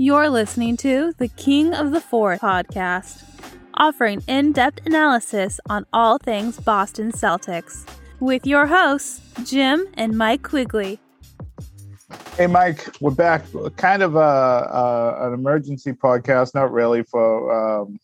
You're listening to the King of the Fourth podcast, offering in depth analysis on all things Boston Celtics, with your hosts, Jim and Mike Quigley. Hey, Mike, we're back. Kind of a, a an emergency podcast, not really for um,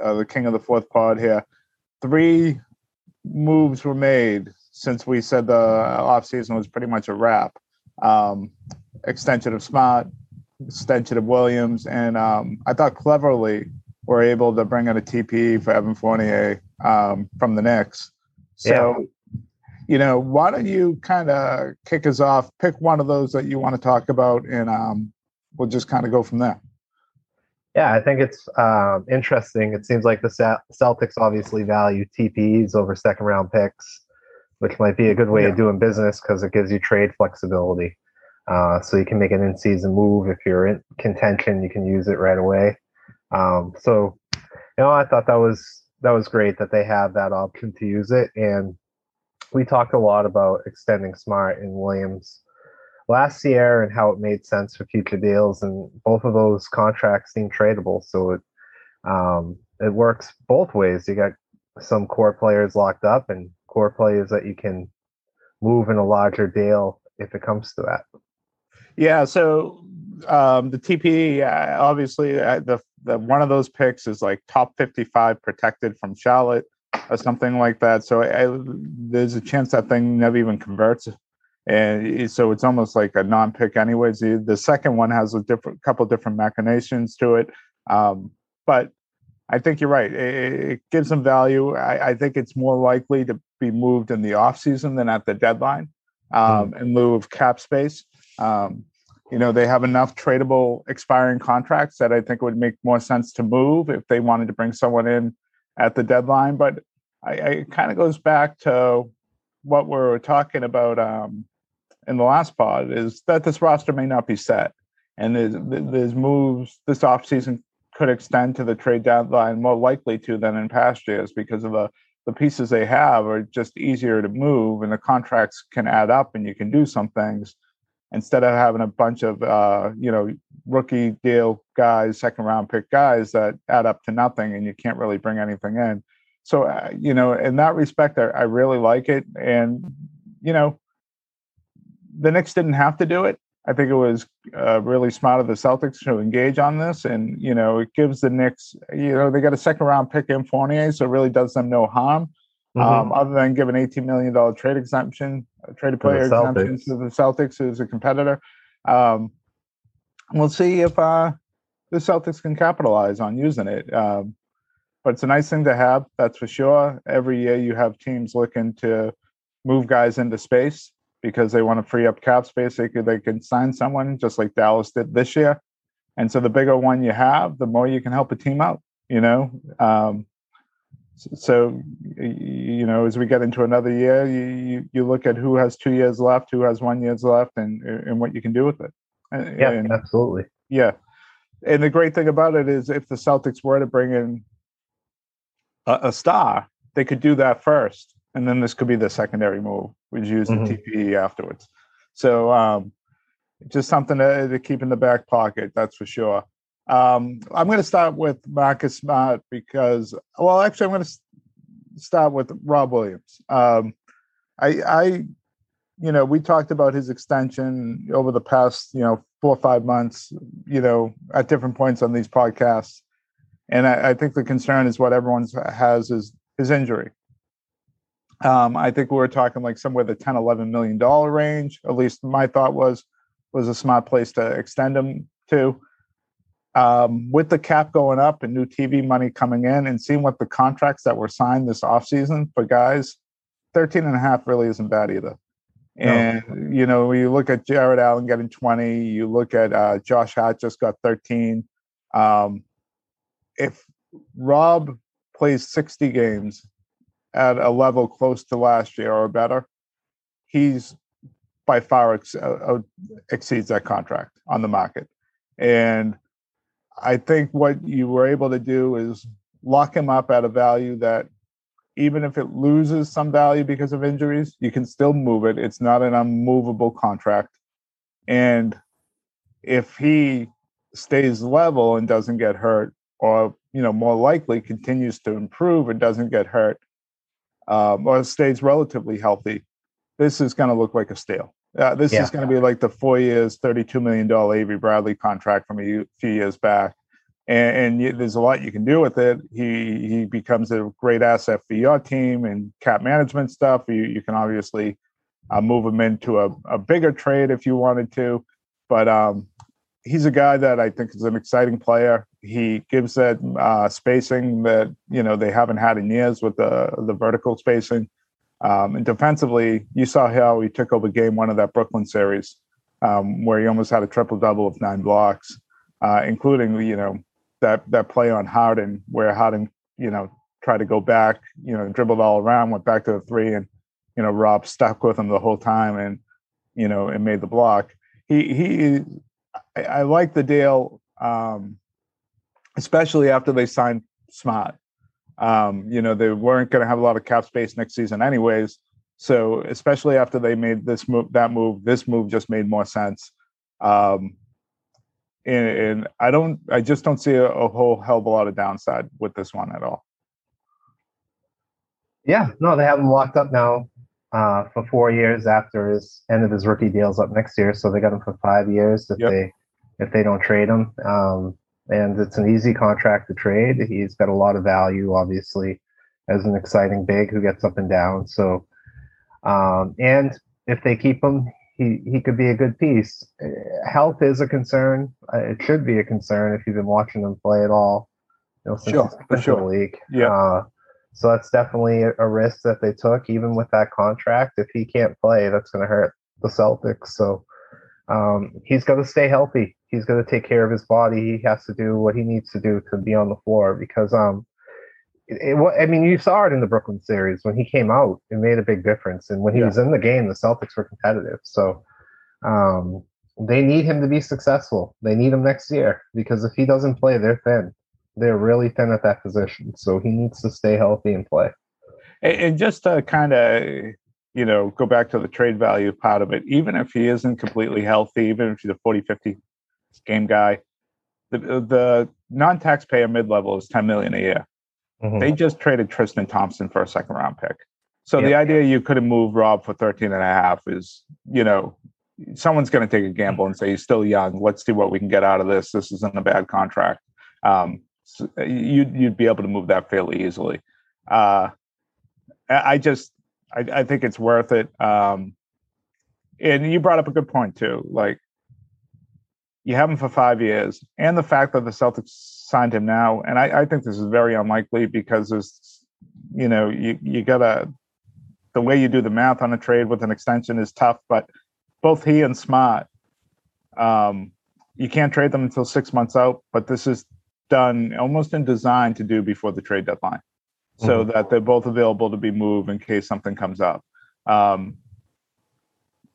uh, the King of the Fourth pod here. Three moves were made since we said the offseason was pretty much a wrap. Um, extension of Smart, extension of Williams, and um, I thought cleverly we're able to bring in a TPE for Evan Fournier um, from the Knicks. So, yeah. you know, why don't you kind of kick us off? Pick one of those that you want to talk about, and um, we'll just kind of go from there. Yeah, I think it's um, interesting. It seems like the Celtics obviously value TPEs over second round picks, which might be a good way yeah. of doing business because it gives you trade flexibility. Uh, so you can make an in-season move if you're in contention. You can use it right away. Um, so, you know, I thought that was that was great that they have that option to use it. And we talked a lot about extending Smart and Williams last year and how it made sense for future deals. And both of those contracts seem tradable, so it um, it works both ways. You got some core players locked up and core players that you can move in a larger deal if it comes to that. Yeah. So um, the TPE, uh, obviously, uh, the the one of those picks is like top fifty five protected from Charlotte or something like that. So I, there's a chance that thing never even converts, and so it's almost like a non pick, anyways. The, the, second one has a different couple different machinations to it, um, but I think you're right. It, it gives them value. I, I, think it's more likely to be moved in the off season than at the deadline um, mm. in lieu of cap space. Um, you know, they have enough tradable expiring contracts that I think it would make more sense to move if they wanted to bring someone in at the deadline. But I, I it kind of goes back to what we are talking about um, in the last pod is that this roster may not be set. And there's, there's moves this offseason could extend to the trade deadline more likely to than in past years because of the the pieces they have are just easier to move and the contracts can add up and you can do some things instead of having a bunch of uh, you know rookie deal guys, second round pick guys that add up to nothing, and you can't really bring anything in. So uh, you know, in that respect, I, I really like it, and you know, the Knicks didn't have to do it. I think it was uh, really smart of the Celtics to engage on this, and you know, it gives the Knicks, you know, they got a second round pick in Fournier, so it really does them no harm. Mm-hmm. Um, other than giving $18 million trade exemption, traded player exemption to the Celtics who's a competitor. Um, we'll see if uh, the Celtics can capitalize on using it. Um, but it's a nice thing to have, that's for sure. Every year you have teams looking to move guys into space because they want to free up cap space. They could, they can sign someone just like Dallas did this year. And so the bigger one you have, the more you can help a team out, you know? Um, so you know as we get into another year you, you look at who has two years left who has one years left and and what you can do with it. Yeah and, absolutely. Yeah. And the great thing about it is if the celtics were to bring in a, a star they could do that first and then this could be the secondary move which use mm-hmm. the tpe afterwards. So um just something to, to keep in the back pocket that's for sure um, I'm going to start with Marcus Smart because, well, actually, I'm going to start with Rob Williams. Um, I, I, you know, we talked about his extension over the past, you know, four or five months, you know, at different points on these podcasts. And I, I think the concern is what everyone has is his injury. Um, I think we were talking like somewhere the 10, 11 million dollar range. At least my thought was was a smart place to extend him to um, with the cap going up and new TV money coming in and seeing what the contracts that were signed this offseason for guys, 13 and a half really isn't bad either. No. And, you know, you look at Jarrett Allen getting 20, you look at uh, Josh Hart just got 13. Um, if Rob plays 60 games at a level close to last year or better, he's by far ex- uh, exceeds that contract on the market. And I think what you were able to do is lock him up at a value that even if it loses some value because of injuries, you can still move it. It's not an unmovable contract. And if he stays level and doesn't get hurt, or you know, more likely continues to improve and doesn't get hurt, um, or stays relatively healthy, this is going to look like a steal. Uh, this yeah. is going to be like the four years, $32 million Avery Bradley contract from a few years back. And, and you, there's a lot you can do with it. He he becomes a great asset for your team and cap management stuff. You, you can obviously uh, move him into a, a bigger trade if you wanted to. But um, he's a guy that I think is an exciting player. He gives that uh, spacing that you know they haven't had in years with the the vertical spacing. Um, and defensively, you saw how he took over game one of that Brooklyn series, um, where he almost had a triple double of nine blocks, uh, including you know that that play on Harden, where Harden you know tried to go back, you know, dribbled all around, went back to the three, and you know Rob stuck with him the whole time, and you know, and made the block. He he, I, I like the deal, um, especially after they signed Smart. Um, you know, they weren't going to have a lot of cap space next season, anyways. So, especially after they made this move, that move, this move just made more sense. Um, and, and I don't, I just don't see a, a whole hell of a lot of downside with this one at all. Yeah, no, they have him locked up now uh, for four years after his end of his rookie deals up next year. So they got him for five years if yep. they if they don't trade him. Um, and it's an easy contract to trade. He's got a lot of value, obviously, as an exciting big who gets up and down. So, um, and if they keep him, he he could be a good piece. Health is a concern. Uh, it should be a concern if you've been watching him play at all. You know, since sure, for sure. league. Yeah. Uh, so that's definitely a risk that they took, even with that contract. If he can't play, that's going to hurt the Celtics. So um, he's got to stay healthy. He's got to take care of his body. He has to do what he needs to do to be on the floor because, um, it, it, I mean, you saw it in the Brooklyn series when he came out. It made a big difference, and when he yeah. was in the game, the Celtics were competitive. So um, they need him to be successful. They need him next year because if he doesn't play, they're thin. They're really thin at that position. So he needs to stay healthy and play. And just to kind of you know, go back to the trade value part of it, even if he isn't completely healthy, even if he's a 40, 50 game guy, the, the non-taxpayer mid-level is 10 million a year. Mm-hmm. They just traded Tristan Thompson for a second round pick. So the idea you couldn't move Rob for 13 and a half is, you know, someone's going to take a gamble and say he's still young. Let's see what we can get out of this. This isn't a bad contract. Um, so you'd, you'd be able to move that fairly easily. Uh, I just, I, I think it's worth it. Um, and you brought up a good point too. Like you have him for five years, and the fact that the Celtics signed him now, and I, I think this is very unlikely because there's, you know, you you gotta the way you do the math on a trade with an extension is tough. But both he and Smart, um, you can't trade them until six months out. But this is done almost in design to do before the trade deadline so mm-hmm. that they're both available to be moved in case something comes up. Um,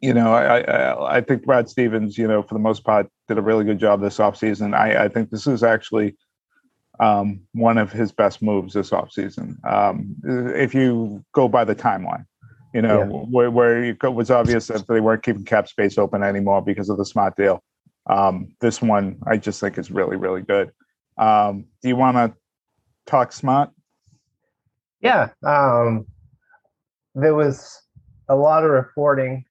you know, I, I, I think Brad Stevens, you know, for the most part, did a really good job this offseason. I, I think this is actually um, one of his best moves this offseason. Um, if you go by the timeline, you know, yeah. where, where it was obvious that they weren't keeping cap space open anymore because of the smart deal. Um, this one, I just think is really, really good. Um, do you want to talk smart? Yeah, um, there was a lot of reporting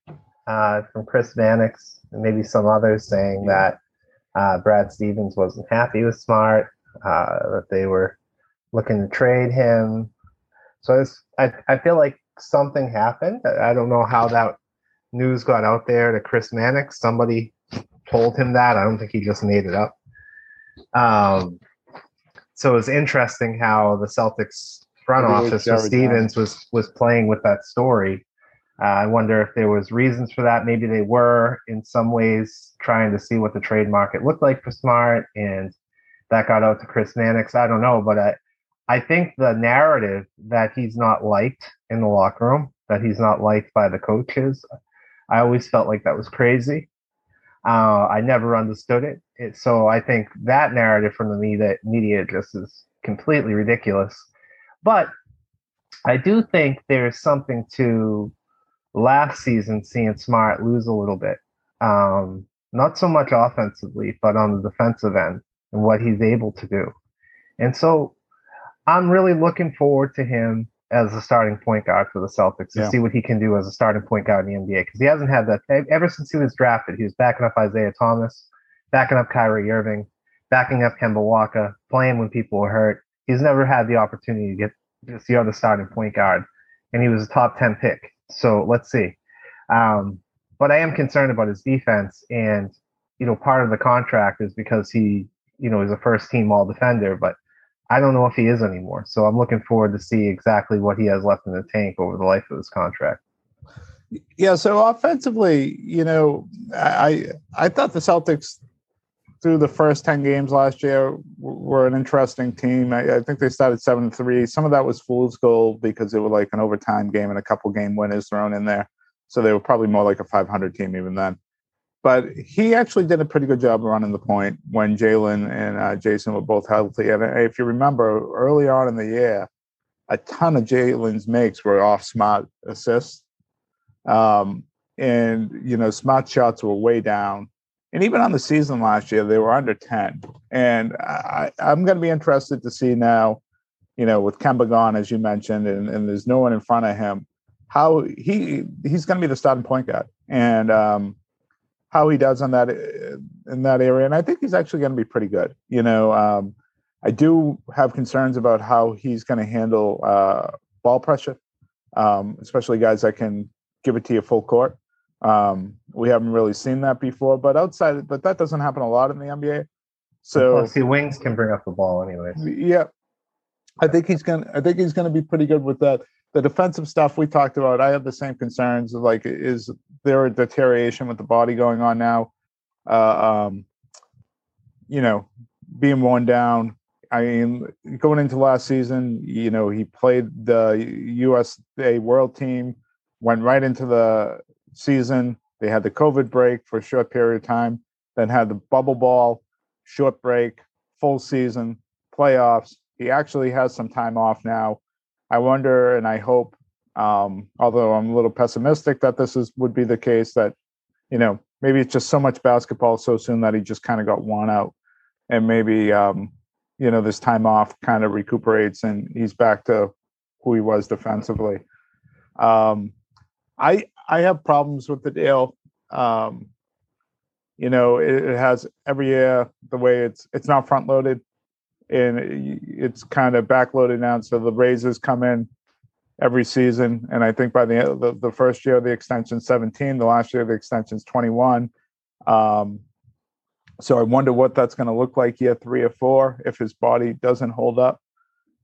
uh, from Chris Mannix and maybe some others saying that uh, Brad Stevens wasn't happy with Smart, uh, that they were looking to trade him. So I, I feel like something happened. I don't know how that news got out there to Chris Mannix. Somebody told him that. I don't think he just made it up. Um, so it was interesting how the Celtics front office with Stevens was was playing with that story. Uh, I wonder if there was reasons for that. Maybe they were in some ways trying to see what the trade market looked like for Smart, and that got out to Chris Mannix. I don't know, but I, I think the narrative that he's not liked in the locker room, that he's not liked by the coaches, I always felt like that was crazy. Uh, I never understood it. it. So I think that narrative from the media, media just is completely ridiculous. But I do think there's something to last season seeing Smart lose a little bit. Um, not so much offensively, but on the defensive end and what he's able to do. And so I'm really looking forward to him as a starting point guard for the Celtics to yeah. see what he can do as a starting point guard in the NBA because he hasn't had that ever since he was drafted. He was backing up Isaiah Thomas, backing up Kyrie Irving, backing up Kemba Walker, playing when people were hurt. He's never had the opportunity to get to see other starting point guard, and he was a top ten pick. So let's see. Um, but I am concerned about his defense, and you know, part of the contract is because he, you know, is a first team All Defender, but I don't know if he is anymore. So I'm looking forward to see exactly what he has left in the tank over the life of his contract. Yeah, so offensively, you know, I I thought the Celtics through the first 10 games last year were an interesting team. I, I think they started 7 3. Some of that was fool's gold because it was like an overtime game and a couple game winners thrown in there. So they were probably more like a 500 team even then. But he actually did a pretty good job running the point when Jalen and uh, Jayson were both healthy. And if you remember, early on in the year, a ton of Jalen's makes were off smart assists. Um, and, you know, smart shots were way down. And even on the season last year, they were under 10. And I, I'm going to be interested to see now, you know, with Kemba gone, as you mentioned, and, and there's no one in front of him, how he he's going to be the starting point guard. And, um, how he does on that in that area, and I think he's actually going to be pretty good. You know, um, I do have concerns about how he's going to handle uh, ball pressure, um, especially guys that can give it to you full court. Um, we haven't really seen that before, but outside, but that doesn't happen a lot in the NBA. So see, wings can bring up the ball anyways. Yeah, I think he's gonna. I think he's gonna be pretty good with that the defensive stuff we talked about, I have the same concerns. Like, is there a deterioration with the body going on now? Uh, um, you know, being worn down. I mean, going into last season, you know, he played the USA World Team, went right into the season. They had the COVID break for a short period of time, then had the bubble ball, short break, full season, playoffs. He actually has some time off now I wonder and I hope, um, although I'm a little pessimistic that this is would be the case, that you know maybe it's just so much basketball so soon that he just kind of got worn out, and maybe um, you know this time off kind of recuperates and he's back to who he was defensively. Um, I I have problems with the deal. Um, you know, it, it, has every year the way it's it's not front loaded and it's kind of back loaded now. So the raises come in every season, and I think by the the, the first year of the extension, 17, the last year of the extension is 21. Um, so I wonder what that's going to look like year three or four if his body doesn't hold up.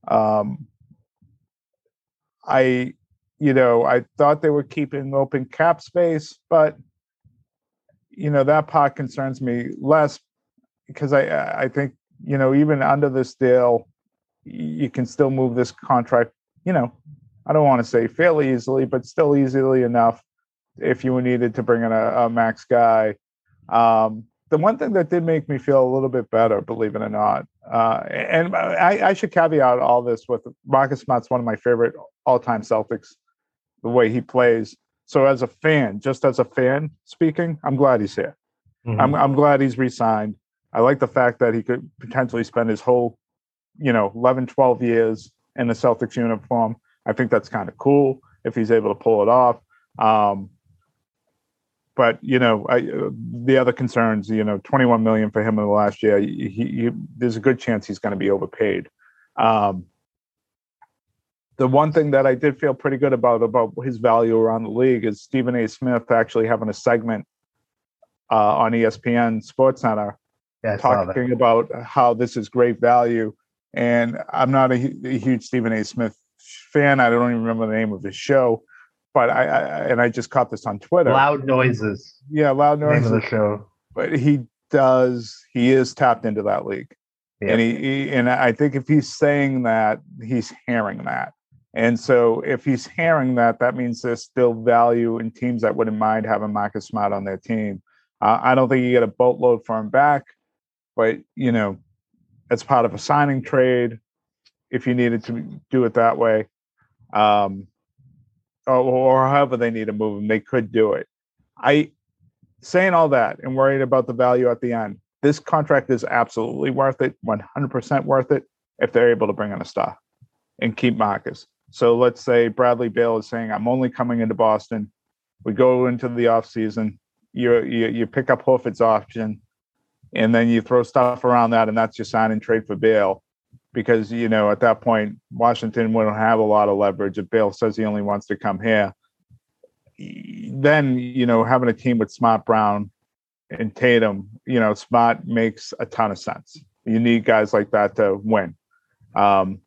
Um, I, you know, I thought they were keeping open cap space, but you know that part concerns me less because I I think you know, even under this deal, you can still move this contract, you know, I don't want to say fairly easily, but still easily enough if you needed to bring in a, a max guy. Um, the one thing that did make me feel a little bit better, believe it or not, uh, and I, I, should caveat all this with Marcus Smart's one of my favorite all-time Celtics, the way he plays. So as a fan, just as a fan speaking, I'm glad he's here. Mm-hmm. I'm, I'm glad he's resigned. I like the fact that he could potentially spend his whole, you know, 11, 12 years in the Celtics uniform. I think that's kind of cool if he's able to pull it off. Um, but you know, I, uh, the other concerns, you know, 21 million for him in the last year. He, he, there's a good chance he's going to be overpaid. Um, the one thing that I did feel pretty good about about his value around the league is Stephen A. Smith actually having a segment uh, on ESPN Sports Center yeah, talking about how this is great value. And I'm not a, a, huge Stephen A. Smith fan. I don't even remember the name of his show, but I, I and I just caught this on Twitter. Loud noises. Yeah, loud noises. Name of the show. But he does. He is tapped into that league, and he, he and I think if he's saying that, he's hearing that. And so if he's hearing that, that means there's still value in teams that wouldn't mind having Marcus Smart on their team. Uh, I don't think you get a boatload for him back but you know, as part of a signing trade, if you needed to do it that way, um, or, or however they need to move him, they could do it. I saying all that and worried about the value at the end, this contract is absolutely worth it, 100% worth it if they're able to bring in a star and keep Marcus. So let's say Bradley Beal is saying, I'm only coming into Boston. We go into the offseason. You, you, you pick up Horford's option and then you throw stuff around that, and that's your sign and trade for Beal. Because, you know, at that point, Washington wouldn't have a lot of leverage. If Beal says he only wants to come here, then, you know, having a team with Smart Brown and Tatum, you know, Smart makes a ton of sense. You need guys like that to win. Um,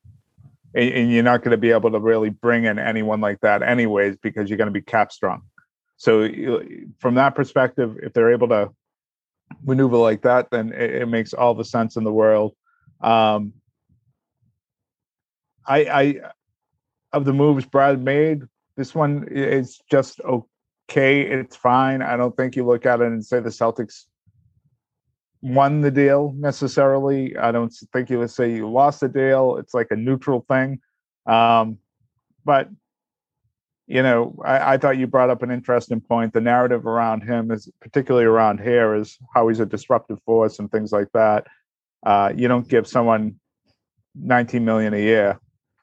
and, and you're not going to be able to really bring in anyone like that, anyways, because you're going to be cap strong. So, from that perspective, if they're able to maneuver like that, then it, it makes all the sense in the world. Um, I, I, of the moves Brad made, this one is just okay. It's fine. I don't think you look at it and say the Celtics won the deal necessarily. I don't think you would say you lost the deal. It's like a neutral thing. Um, but you know, I, I, thought you brought up an interesting point. The narrative around him is particularly around here is how he's a disruptive force and things like that. Uh, you don't give someone 19 million a year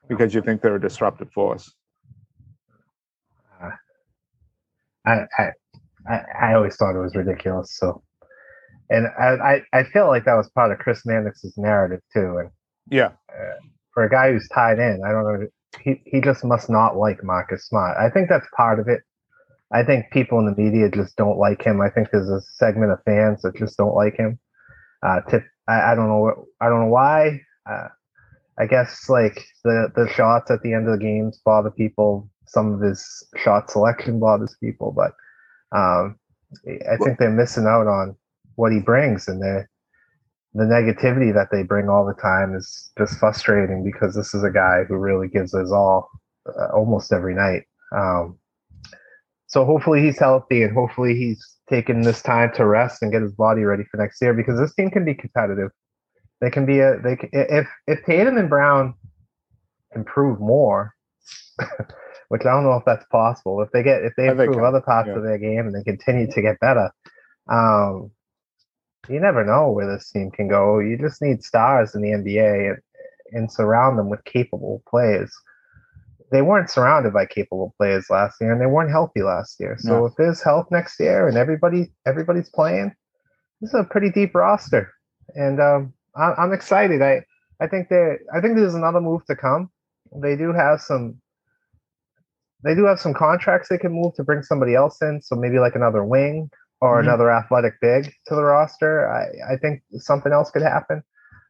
because you think they're a disruptive force. Uh, I, I, I always thought it was ridiculous. So, and I, I feel like that was part of Chris Mannix's narrative too. And yeah, uh, for a guy who's tied in, I don't know he, he just must not like Marcus Smart. I think that's part of it. I think people in the media just don't like him. I think there's a segment of fans that just don't like him. Uh, tip, I, I don't know what, I don't know why. Uh, I guess like the the shots at the end of the games bother people. Some of his shot selection bothers people, but um, I think they're missing out on what he brings, and they the negativity that they bring all the time is just frustrating because this is a guy who really gives us all uh, almost every night. Um, so hopefully he's healthy and hopefully he's taking this time to rest and get his body ready for next year because this team can be competitive. They can be a they can, if if Tatum and Brown improve more, which I don't know if that's possible. If they get if they improve other parts yeah. of their game and they continue to get better, um, you never know where this team can go. You just need stars in the NBA and, and surround them with capable players. They weren't surrounded by capable players last year, and they weren't healthy last year. So no. if there's health next year and everybody everybody's playing, this is a pretty deep roster, and um, I, I'm excited. I I think that I think there's another move to come. They do have some they do have some contracts they can move to bring somebody else in. So maybe like another wing or mm-hmm. another athletic big to the roster, I, I think something else could happen.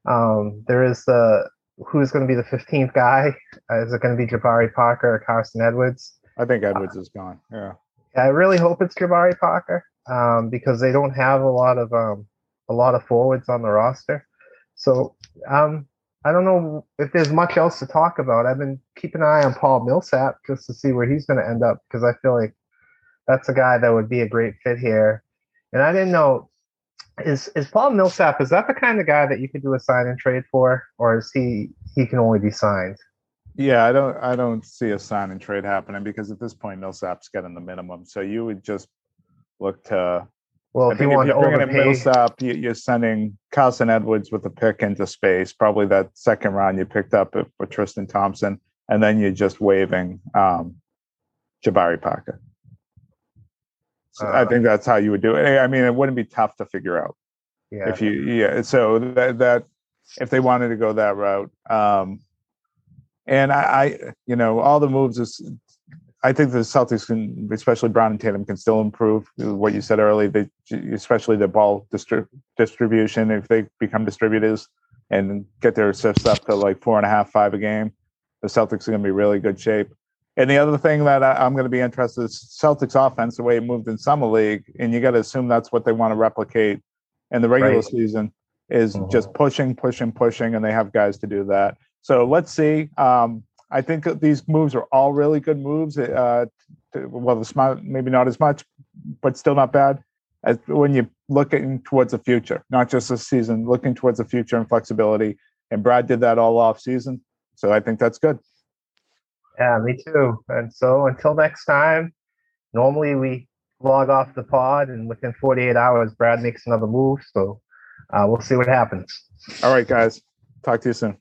Um, there is the who's going to be the 15th guy. Uh, is it going to be Jabari Parker or Carsen Edwards? I think Edwards uh, is gone. Yeah. I really hope it's Jabari Parker um, because they don't have a lot of um, a lot of forwards on the roster. So um, I don't know if there's much else to talk about. I've been keeping an eye on Paul Millsap just to see where he's going to end up because I feel like that's a guy that would be a great fit here. And I didn't know is is Paul Millsap is that the kind of guy that you could do a sign and trade for, or is he he can only be signed? Yeah, I don't I don't see a sign and trade happening because at this point Millsap's getting the minimum. So you would just look to well, if you want to overpay, Millsap, you're sending Carsen Edwards with a pick into space, probably that second round you picked up with Tristan Thompson, and then you're just waiving um, Jabari Parker. So uh, I think that's how you would do it. I mean, it wouldn't be tough to figure out. Yeah. If you yeah, so that that if they wanted to go that route, um, and I, I you know all the moves is I think the Celtics can, especially Brown and Tatum, can still improve. What you said earlier, they, especially the ball distri- distribution, if they become distributors and get their assists up to like four and a half, five a game, the Celtics are going to be really good shape. And the other thing that I, am going to be interested is Celtics offense, the way it moved in summer league, and you got to assume that's what they want to replicate in the regular right. season is mm-hmm. just pushing, pushing, pushing, and they have guys to do that. So let's see. Um, I think these moves are all really good moves. Uh, to, well, the smart maybe not as much, but still not bad. As when you're looking towards the future, not just this season, looking towards the future and flexibility. And Brad did that all off season, so I think that's good. Yeah, me too. And so until next time, normally we log off the pod, and within 48 hours, Brad makes another move. So uh, we'll see what happens. All right, guys. Talk to you soon.